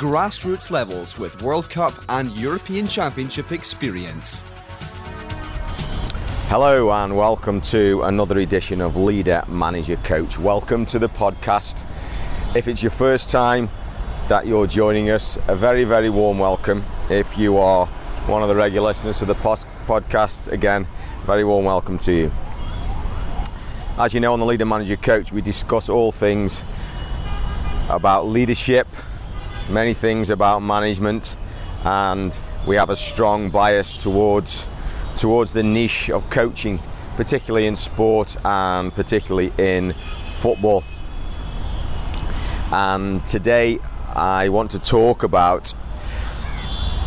grassroots levels with World Cup and European Championship experience. Hello, and welcome to another edition of Leader Manager Coach. Welcome to the podcast. If it's your first time that you're joining us, a very, very warm welcome. If you are one of the regular listeners to the podcast, again, very warm welcome to you. As you know, on the Leader Manager Coach, we discuss all things about leadership, many things about management, and we have a strong bias towards towards the niche of coaching, particularly in sport and particularly in football. And today I want to talk about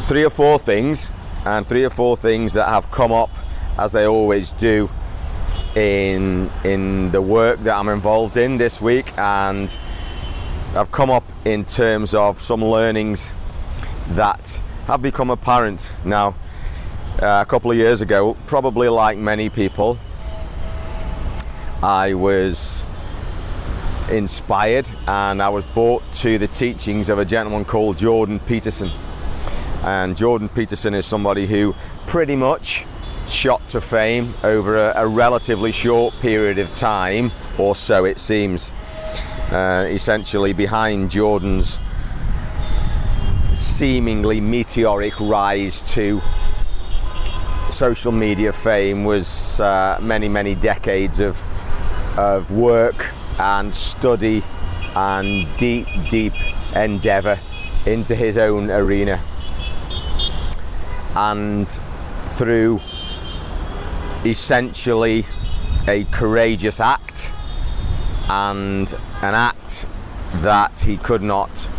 three or four things, and three or four things that have come up as they always do in in the work that I'm involved in this week and have come up in terms of some learnings that have become apparent now. Uh, a couple of years ago, probably like many people, I was inspired and I was brought to the teachings of a gentleman called Jordan Peterson. And Jordan Peterson is somebody who pretty much shot to fame over a, a relatively short period of time, or so it seems uh, essentially behind Jordan's seemingly meteoric rise to social media fame was uh, many, many decades of, of work and study and deep, deep endeavour into his own arena. And through essentially a courageous act and an act that he could not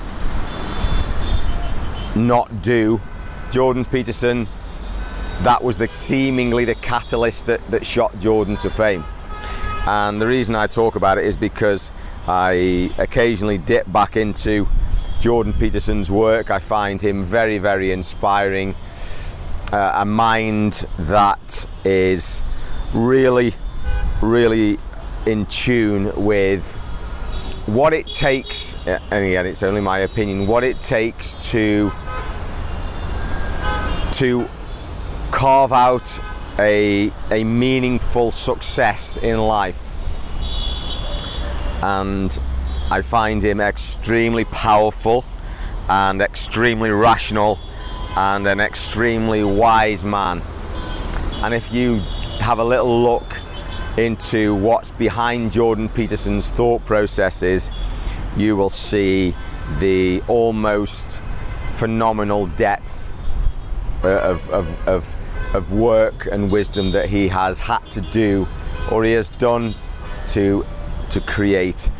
not do. Jordan Peterson, that was the seemingly the catalyst that, that shot Jordan to fame. And the reason I talk about it is because I occasionally dip back into Jordan Peterson's work. I find him very, very inspiring. Uh, a mind that is really, really in tune with what it takes, and again, it's only my opinion, what it takes to to carve out a, a meaningful success in life. And I find him extremely powerful and extremely rational and an extremely wise man. And if you have a little look into what's behind Jordan Peterson's thought processes, you will see the almost phenomenal depth uh, of, of, of, of work and wisdom that he has had to do or he has done to, to create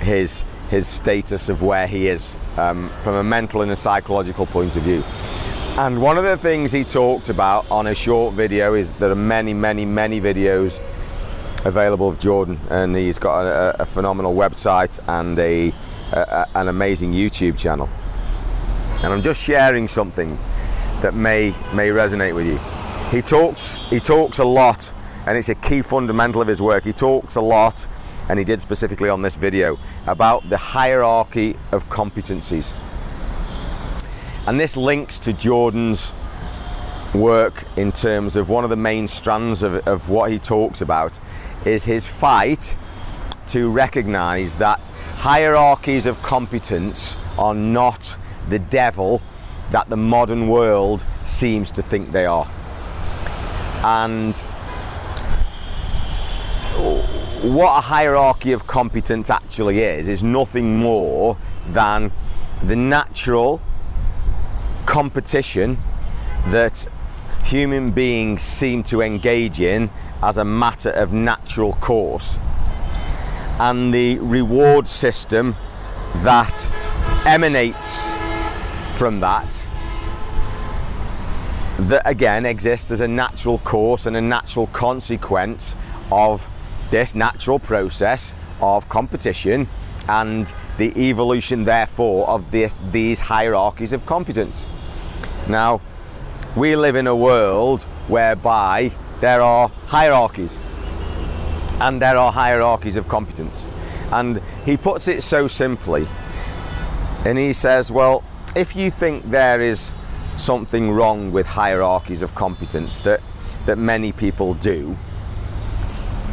his, his status of where he is um, from a mental and a psychological point of view. And one of the things he talked about on a short video is there are many, many, many videos available of Jordan, and he's got a, a phenomenal website and a, a, an amazing YouTube channel. And I'm just sharing something that may may resonate with you. He talks he talks a lot, and it's a key fundamental of his work. He talks a lot, and he did specifically on this video about the hierarchy of competencies. And this links to Jordan's work in terms of one of the main strands of, of what he talks about is his fight to recognize that hierarchies of competence are not the devil that the modern world seems to think they are. And what a hierarchy of competence actually is, is nothing more than the natural competition that human beings seem to engage in as a matter of natural course. And the reward system that emanates from that that again exists as a natural course and a natural consequence of this natural process of competition and the evolution therefore of this, these hierarchies of competence. Now, we live in a world whereby there are hierarchies and there are hierarchies of competence. And he puts it so simply, and he says, Well, if you think there is something wrong with hierarchies of competence that, that many people do,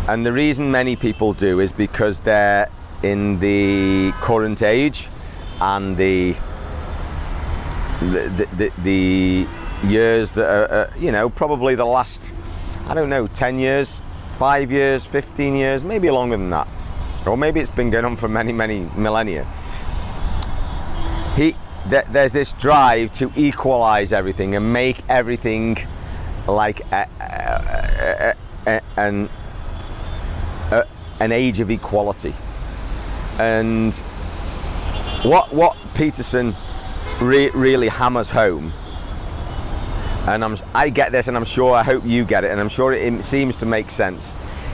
and the reason many people do is because they're in the current age and the the, the, the years that are, uh, you know, probably the last, I don't know, 10 years, five years, 15 years, maybe longer than that. Or maybe it's been going on for many, many millennia. He, th- there's this drive to equalize everything and make everything like a, a, a, an, an age of equality. And what, what Peterson re- really hammers home and I'm, I get this, and I'm sure I hope you get it, and I'm sure it, seems to make sense.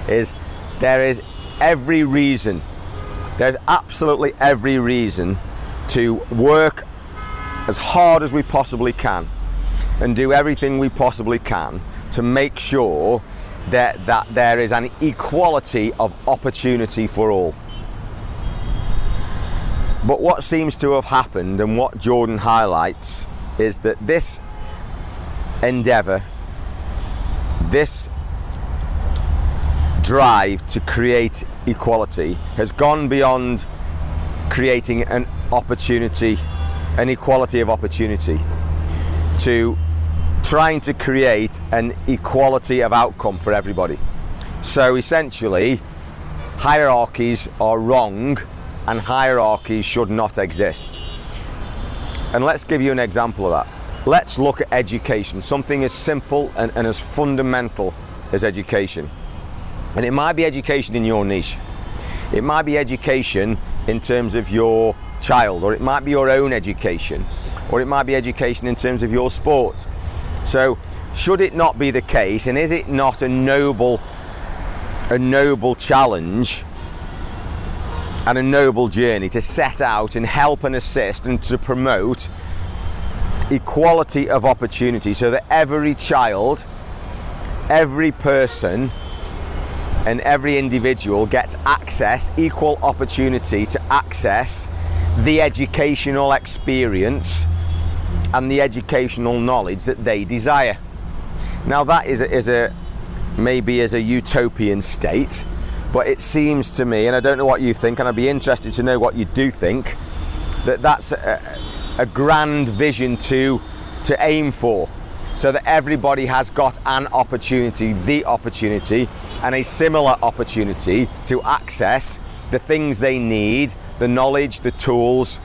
Is there is every reason, there's absolutely every reason to work as hard as we possibly can and do everything we possibly can to make sure that, that there is an equality of opportunity for all. But what seems to have happened and what Jordan highlights is that this endeavor, this drive to create equality has gone beyond creating an opportunity, an equality of opportunity, to trying to create an equality of outcome for everybody. So essentially, hierarchies are wrong and hierarchies should not exist. And let's give you an example of that. Let's look at education, something as simple and, and as fundamental as education. And it might be education in your niche. It might be education in terms of your child, or it might be your own education, or it might be education in terms of your sport. So, should it not be the case, and is it not a noble, a noble challenge and a noble journey to set out and help and assist and to promote equality of opportunity so that every child, every person, and every individual gets access, equal opportunity to access the educational experience and the educational knowledge that they desire. Now that is a, is a maybe as a utopian state, but it seems to me, and I don't know what you think, and I'd be interested to know what you do think, that that's a, a grand vision to to aim for so that everybody has got an opportunity, the opportunity, and a similar opportunity to access the things they need, the knowledge, the tools,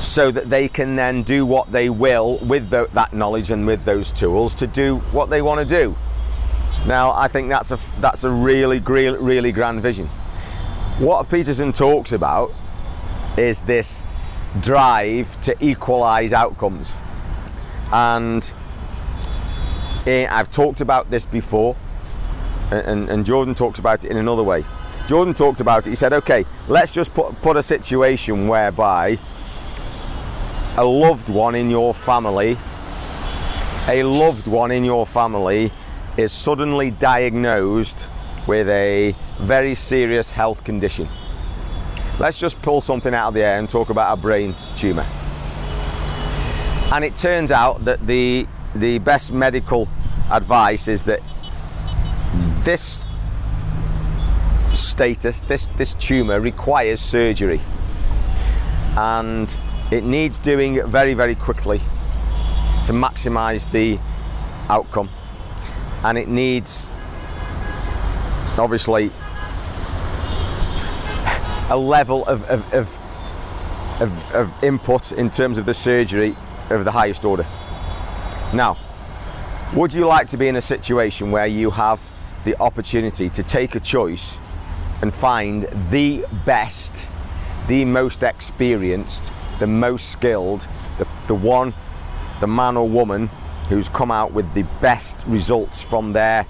so that they can then do what they will with the, that knowledge and with those tools to do what they want to do. Now, I think that's a that's a really, really, really grand vision. What Peterson talks about is this drive to equalize outcomes. And eh, I've talked about this before, and, and, Jordan talks about it in another way. Jordan talked about it, he said, okay, let's just put, put a situation whereby a loved one in your family, a loved one in your family is suddenly diagnosed with a very serious health condition. Let's just pull something out of the air and talk about a brain tumour. And it turns out that the, the best medical advice is that this status, this, this tumour requires surgery. And it needs doing very, very quickly to maximise the outcome. And it needs, obviously, a level of, of, of, of, of input in terms of the surgery of the highest order. Now, would you like to be in a situation where you have the opportunity to take a choice and find the best, the most experienced, the most skilled, the, the one, the man or woman who's come out with the best results from their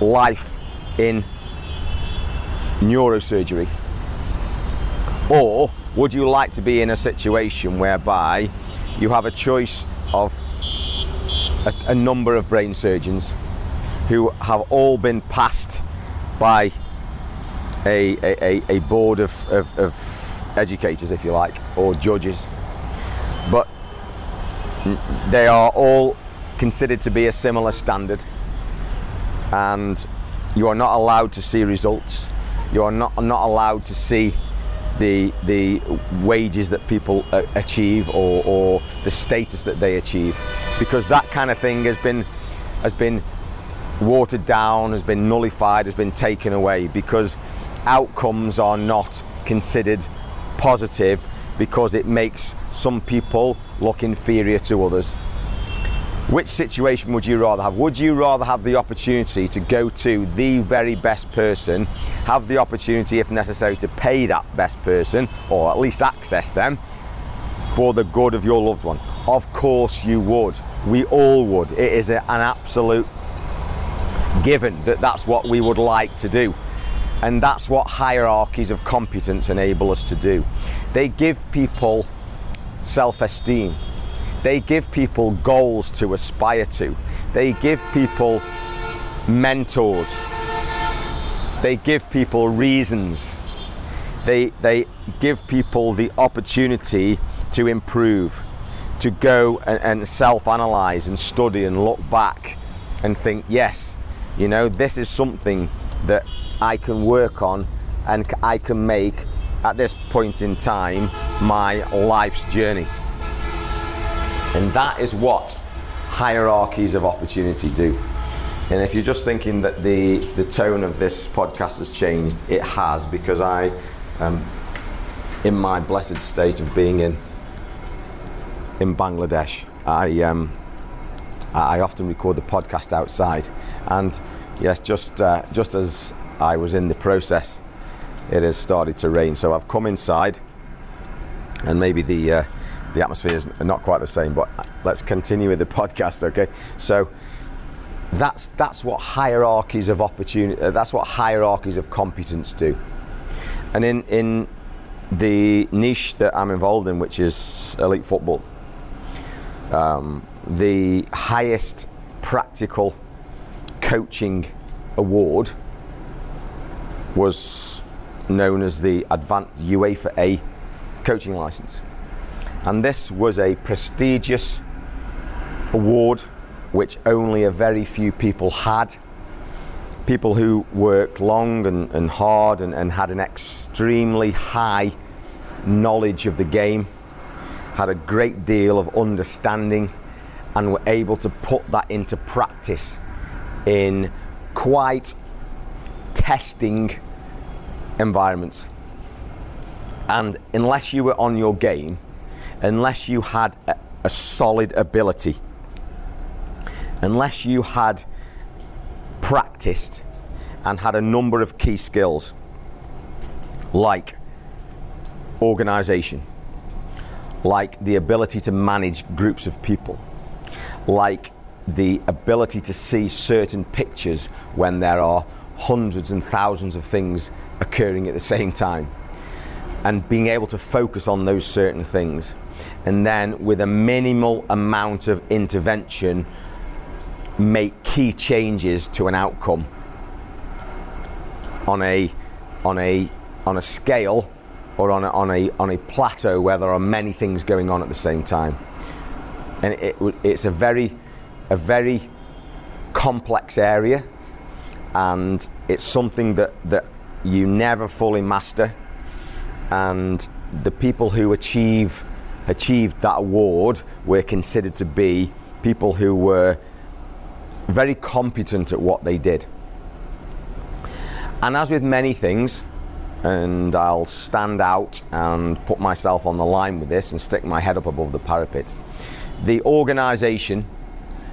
life in neurosurgery? Or would you like to be in a situation whereby you have a choice of a, a number of brain surgeons who have all been passed by a, a, a board of, of, of educators, if you like, or judges, but they are all considered to be a similar standard, and you are not allowed to see results. You are not not allowed to see the the wages that people uh, achieve or, or the status that they achieve, because that kind of thing has been has been watered down, has been nullified, has been taken away because outcomes are not considered positive because it makes some people look inferior to others. Which situation would you rather have? Would you rather have the opportunity to go to the very best person, have the opportunity, if necessary, to pay that best person or at least access them for the good of your loved one? Of course, you would. We all would. It is a, an absolute given that that's what we would like to do. And that's what hierarchies of competence enable us to do. They give people self esteem, they give people goals to aspire to, they give people mentors, they give people reasons, they, they give people the opportunity to improve, to go and, and self analyze and study and look back and think, yes, you know, this is something that I can work on and I can make at this point in time my life's journey. And that is what hierarchies of opportunity do. And if you're just thinking that the, the tone of this podcast has changed, it has because I am in my blessed state of being in in Bangladesh. I um, I often record the podcast outside, and yes, just uh, just as I was in the process, it has started to rain. So I've come inside, and maybe the uh, the atmosphere is not quite the same. But let's continue with the podcast, okay? So that's that's what hierarchies of opportunity. Uh, that's what hierarchies of competence do. And in in the niche that I'm involved in, which is elite football, um, the highest practical coaching award was known as the Advanced UEFA A coaching license. And this was a prestigious award which only a very few people had. People who worked long and, and hard and, and had an extremely high knowledge of the game, had a great deal of understanding, and were able to put that into practice in quite testing environments. And unless you were on your game, unless you had a, a solid ability, unless you had practiced and had a number of key skills like organization, like the ability to manage groups of people, like the ability to see certain pictures when there are hundreds and thousands of things occurring at the same time and being able to focus on those certain things and then with a minimal amount of intervention make key changes to an outcome. On a on a on a scale or on a, on a on a plateau where there are many things going on at the same time. And it, it's a very a very complex area and it's something that, that you never fully master. And the people who achieve achieved that award were considered to be people who were very competent at what they did. And as with many things and I'll stand out and put myself on the line with this and stick my head up above the parapet the organization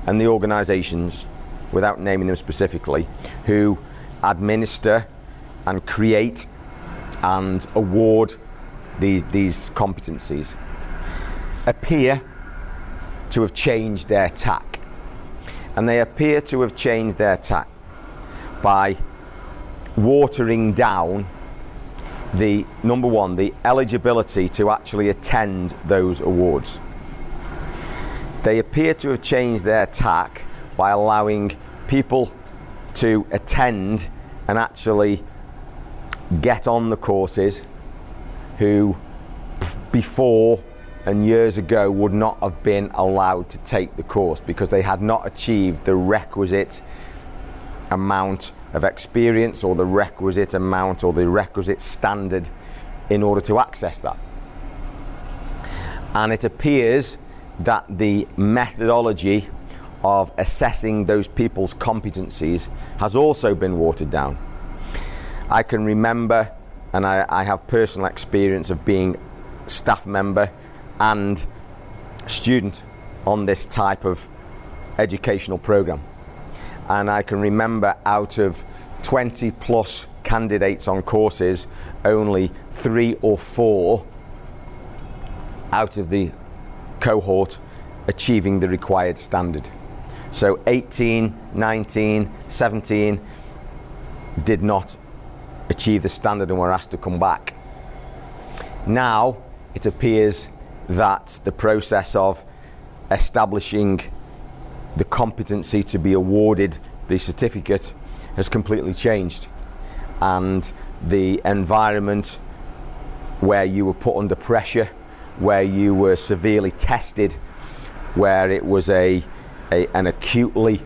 and the organisations, without naming them specifically, who administer and create and award these, these competencies appear to have changed their tack. And they appear to have changed their tack by watering down the number one, the eligibility to actually attend those awards. They appear to have changed their tack by allowing people to attend and actually get on the courses who before and years ago would not have been allowed to take the course because they had not achieved the requisite amount of experience or the requisite amount or the requisite standard in order to access that. And it appears that the methodology of assessing those people's competencies has also been watered down. I can remember, and I, I have personal experience of being staff member and student on this type of educational program. And I can remember out of 20 plus candidates on courses, only three or four out of the cohort achieving the required standard. So 18, 19, 17 did not achieve the standard and were asked to come back. Now it appears that the process of establishing the competency to be awarded the certificate has completely changed. And the environment where you were put under pressure, where you were severely tested, where it was a, a an acutely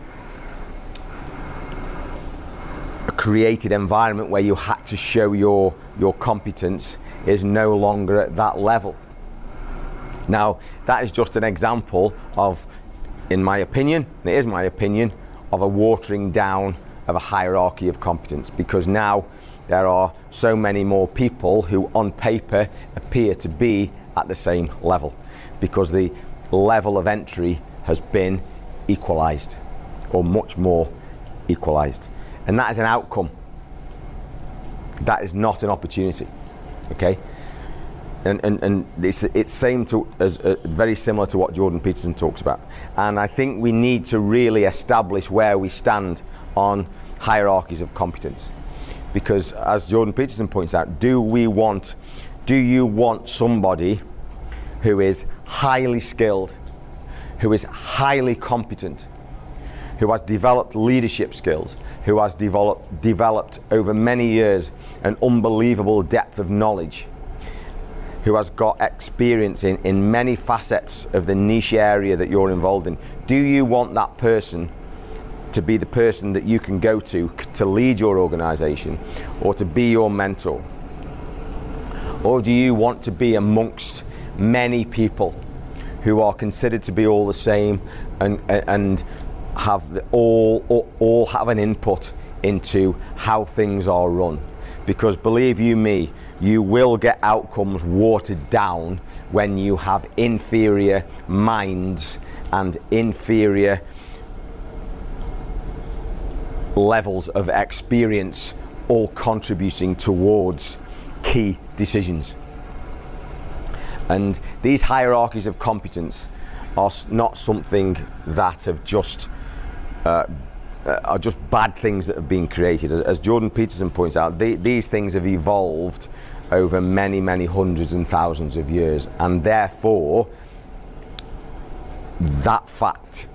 created environment where you had to show your your competence is no longer at that level. Now, that is just an example of, in my opinion, and it is my opinion, of a watering down of a hierarchy of competence because now there are so many more people who, on paper, appear to be at the same level because the level of entry has been equalised or much more equalised. And that is an outcome. That is not an opportunity. Okay? And, and, and it's, it's same to as uh, very similar to what Jordan Peterson talks about. And I think we need to really establish where we stand on hierarchies of competence, because as Jordan Peterson points out, do we want, do you want somebody who is highly skilled, who is highly competent, who has developed leadership skills, who has developed developed over many years an unbelievable depth of knowledge? Who has got experience in, in many facets of the niche area that you're involved in, do you want that person to be the person that you can go to to lead your organization or to be your mentor? Or do you want to be amongst many people who are considered to be all the same and, and have the, all, all, all have an input into how things are run? Because believe you me, you will get outcomes watered down when you have inferior minds and inferior levels of experience all contributing towards key decisions. And these hierarchies of competence are not something that have just uh, Uh, are just bad things that have been created. As, Jordan Peterson points out, they, these things have evolved over many, many hundreds and thousands of years, and therefore, that fact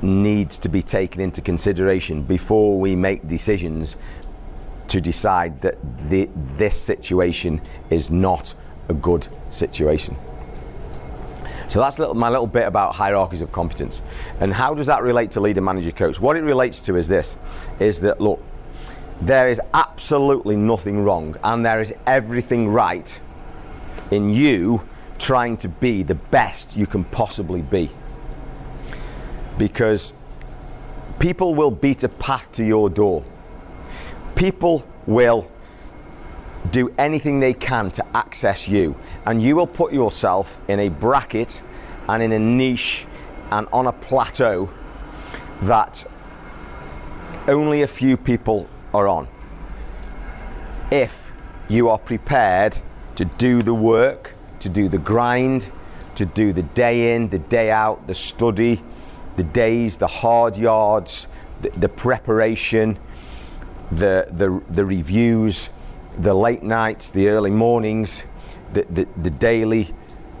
needs to be taken into consideration before we make decisions to decide that the, this situation is not a good situation. So that's little, my little bit about hierarchies of competence. And how does that relate to leader, manager, coach? What it relates to is this, is that, look, there is absolutely nothing wrong and there is everything right in you trying to be the best you can possibly be. Because people will beat a path to your door. People will do anything they can to access you, and you will put yourself in a bracket and in a niche and on a plateau that only a few people are on. If you are prepared to do the work, to do the grind, to do the day in, the day out, the study, the days, the hard yards, the, the preparation, the, the, the reviews, the late nights, the early mornings, the, the, the daily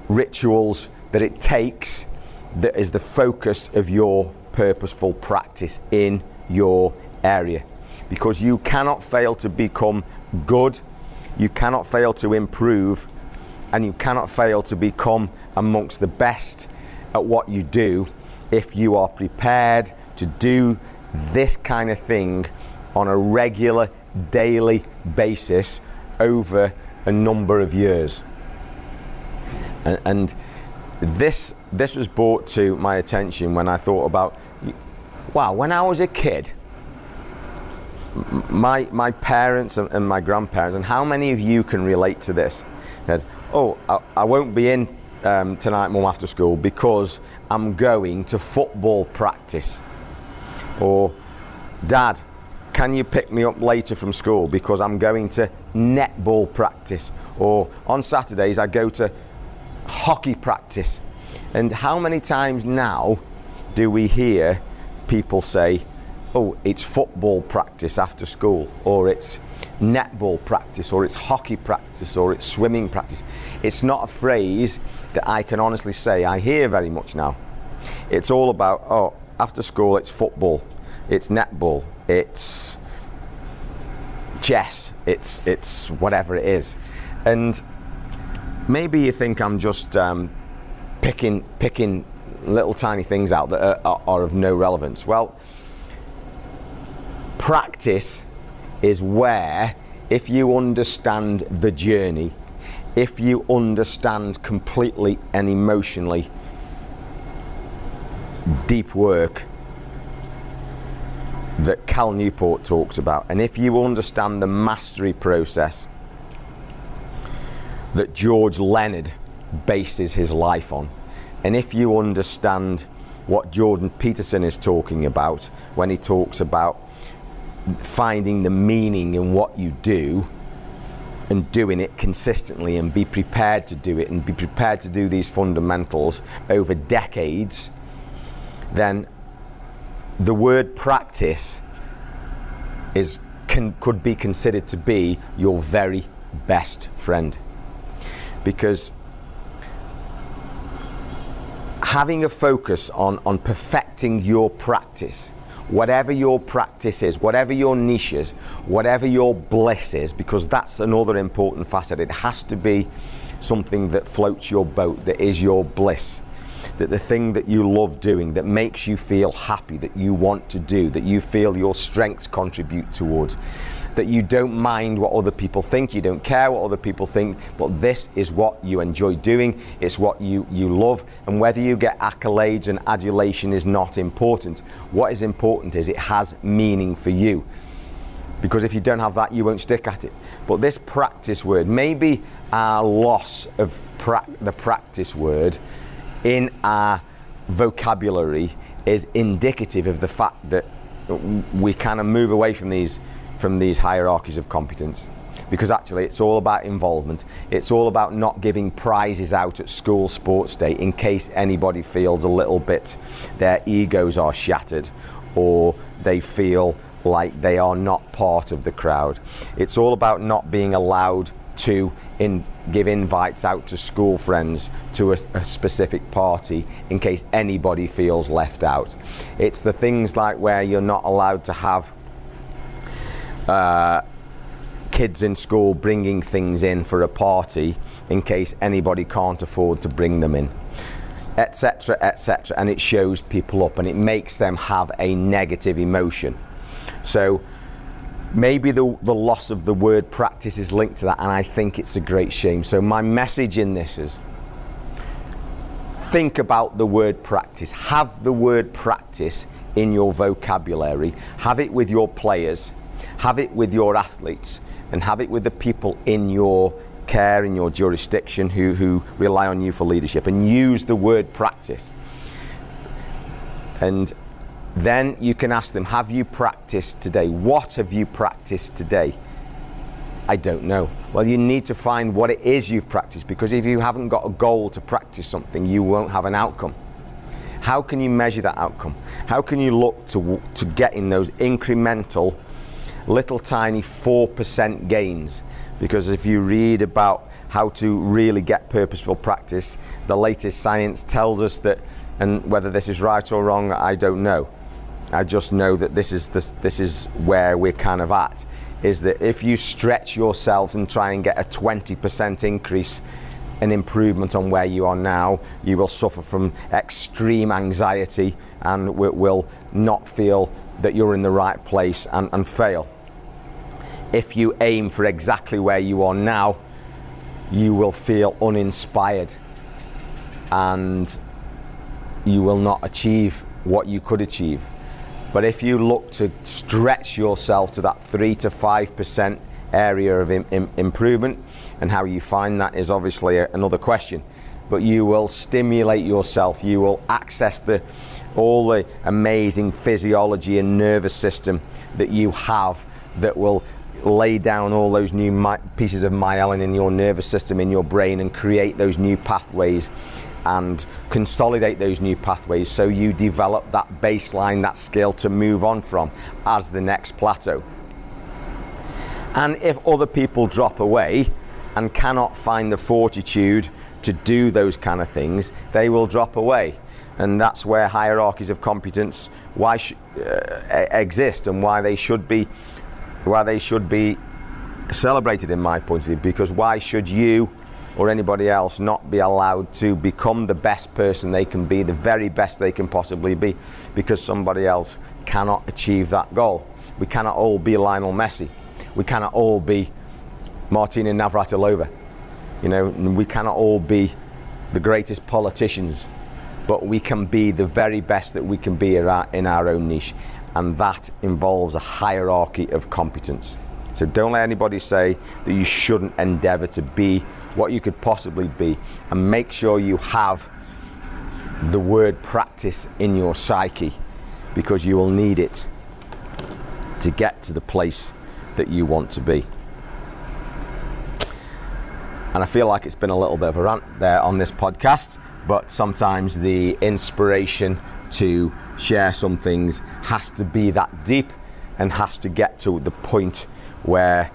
rituals that it takes that is the focus of your purposeful practice in your area. Because you cannot fail to become good, you cannot fail to improve, and you cannot fail to become amongst the best at what you do if you are prepared to do this kind of thing on a regular, daily basis over a number of years. And, and this this was brought to my attention when I thought about, wow, when I was a kid, my my parents and, my grandparents, and how many of you can relate to this? That, oh, I, I won't be in um, tonight, mum, after school because I'm going to football practice. Or, dad, can you pick me up later from school because I'm going to netball practice? Or on Saturdays, I go to hockey practice. And how many times now do we hear people say, oh, it's football practice after school, or it's netball practice, or it's hockey practice, or it's swimming practice? It's not a phrase that I can honestly say I hear very much now. It's all about, oh, after school it's football, it's netball, it's chess, it's, it's whatever it is. And maybe you think I'm just um, picking, picking little tiny things out that are, are, are of no relevance. Well, practice is where, if you understand the journey, if you understand completely and emotionally deep work that Cal Newport talks about, and if you understand the mastery process that George Leonard bases his life on, and if you understand what Jordan Peterson is talking about when he talks about finding the meaning in what you do and doing it consistently and be prepared to do it and be prepared to do these fundamentals over decades, then the word practice is can, could be considered to be your very best friend because having a focus on, on perfecting your practice whatever your practice is, whatever your niche is, whatever your bliss is, because that's another important facet. It has to be something that floats your boat, that is your bliss. That the thing that you love doing, that makes you feel happy, that you want to do, that you feel your strengths contribute towards, that you don't mind what other people think, you don't care what other people think, but this is what you enjoy doing, it's what you, you love, and whether you get accolades and adulation is not important. What is important is it has meaning for you. Because if you don't have that, you won't stick at it. But this practice word, maybe our loss of pra- the practice word in our vocabulary is indicative of the fact that we kind of move away from these from these hierarchies of competence because actually it's all about involvement. It's all about not giving prizes out at school sports day in case anybody feels a little bit their egos are shattered or they feel like they are not part of the crowd. It's all about not being allowed to in, give invites out to school friends to a, a, specific party in case anybody feels left out. It's the things like where you're not allowed to have uh, kids in school bringing things in for a party in case anybody can't afford to bring them in etc etc and it shows people up and it makes them have a negative emotion so maybe the, the loss of the word practice is linked to that and i think it's a great shame. So my message in this is think about the word practice. Have the word practice in your vocabulary. Have it with your players. Have it with your athletes. And have it with the people in your care, in your jurisdiction who, who rely on you for leadership. And use the word practice. And then you can ask them, Have you practiced today? What have you practiced today? I don't know. Well, you need to find what it is you've practiced because if you haven't got a goal to practice something, you won't have an outcome. How can you measure that outcome? How can you look to, to getting those incremental, little tiny 4% gains? Because if you read about how to really get purposeful practice, the latest science tells us that, and whether this is right or wrong, I don't know. I just know that this is, this, this is where we're kind of at is that if you stretch yourselves and try and get a 20% increase an improvement on where you are now, you will suffer from extreme anxiety and will not feel that you're in the right place and, and fail. If you aim for exactly where you are now, you will feel uninspired and you will not achieve what you could achieve. But if you look to stretch yourself to that 3 to 5% area of Im- Im- improvement, and how you find that is obviously a, another question. But you will stimulate yourself, you will access the, all the amazing physiology and nervous system that you have that will lay down all those new my- pieces of myelin in your nervous system, in your brain, and create those new pathways and consolidate those new pathways so you develop that baseline, that skill to move on from as the next plateau. And if other people drop away and cannot find the fortitude to do those kind of things, they will drop away. And that's where hierarchies of competence why sh- uh, exist and why they should be why they should be celebrated in my point of view because why should you or anybody else not be allowed to become the best person they can be, the very best they can possibly be, because somebody else cannot achieve that goal. We cannot all be Lionel Messi. We cannot all be Martina Navratilova. You know, we cannot all be the greatest politicians, but we can be the very best that we can be in our own niche. And that involves a hierarchy of competence. So don't let anybody say that you shouldn't endeavor to be what you could possibly be. And make sure you have the word practice in your psyche because you will need it to get to the place that you want to be. And I feel like it's been a little bit of a rant there on this podcast, but sometimes the inspiration to share some things has to be that deep and has to get to the point where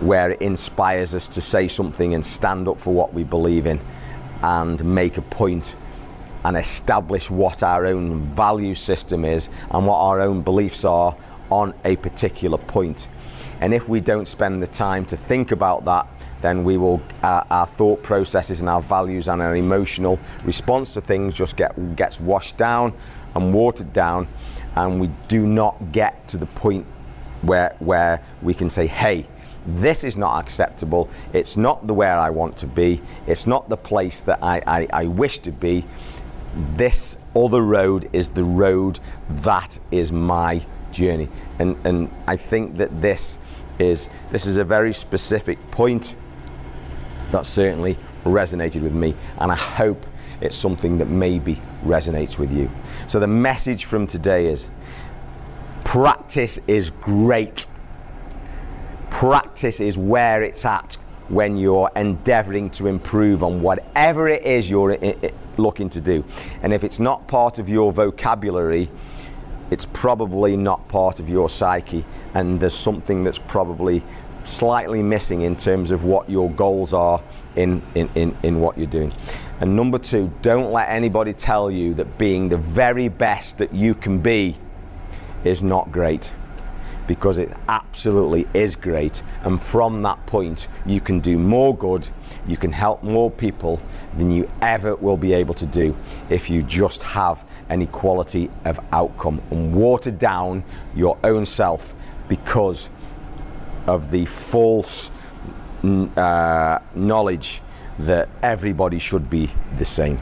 where it inspires us to say something and stand up for what we believe in and make a point and establish what our own value system is and what our own beliefs are on a particular point. And if we don't spend the time to think about that, then we will our, our, thought processes and our values and our emotional response to things just get gets washed down and watered down, and we do not get to the point where where we can say, "Hey, this is not acceptable. It's not the where I want to be. It's not the place that I, I, I wish to be. This other road is the road that is my journey. And, and I think that this is, this is a very specific point that certainly resonated with me. And I hope it's something that maybe resonates with you. So the message from today is practice is great practice is where it's at when you're endeavoring to improve on whatever it is you're eh, eh, looking to do. And if it's not part of your vocabulary, it's probably not part of your psyche, and there's something that's probably slightly missing in terms of what your goals are in, in, in, in what you're doing. And number two, don't let anybody tell you that being the very best that you can be is not great because it absolutely is great. And from that point, you can do more good, you can help more people than you ever will be able to do if you just have an equality of outcome and water down your own self because of the false uh, knowledge that everybody should be the same.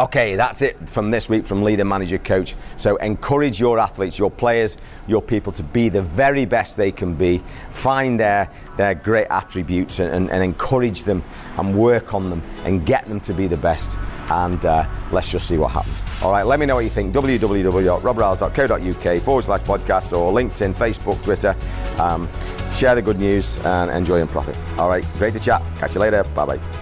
Okay, that's it from this week from Leader Manager Coach. So encourage your athletes, your players, your people to be the very best they can be. Find their, their great attributes and, and, and encourage them and work on them and get them to be the best. And uh, let's just see what happens. All right, let me know what you think. www.robriles.co.uk forward slash podcast or LinkedIn, Facebook, Twitter. Um, share the good news, and enjoy and profit. All right, great to chat. Catch you later. Bye bye.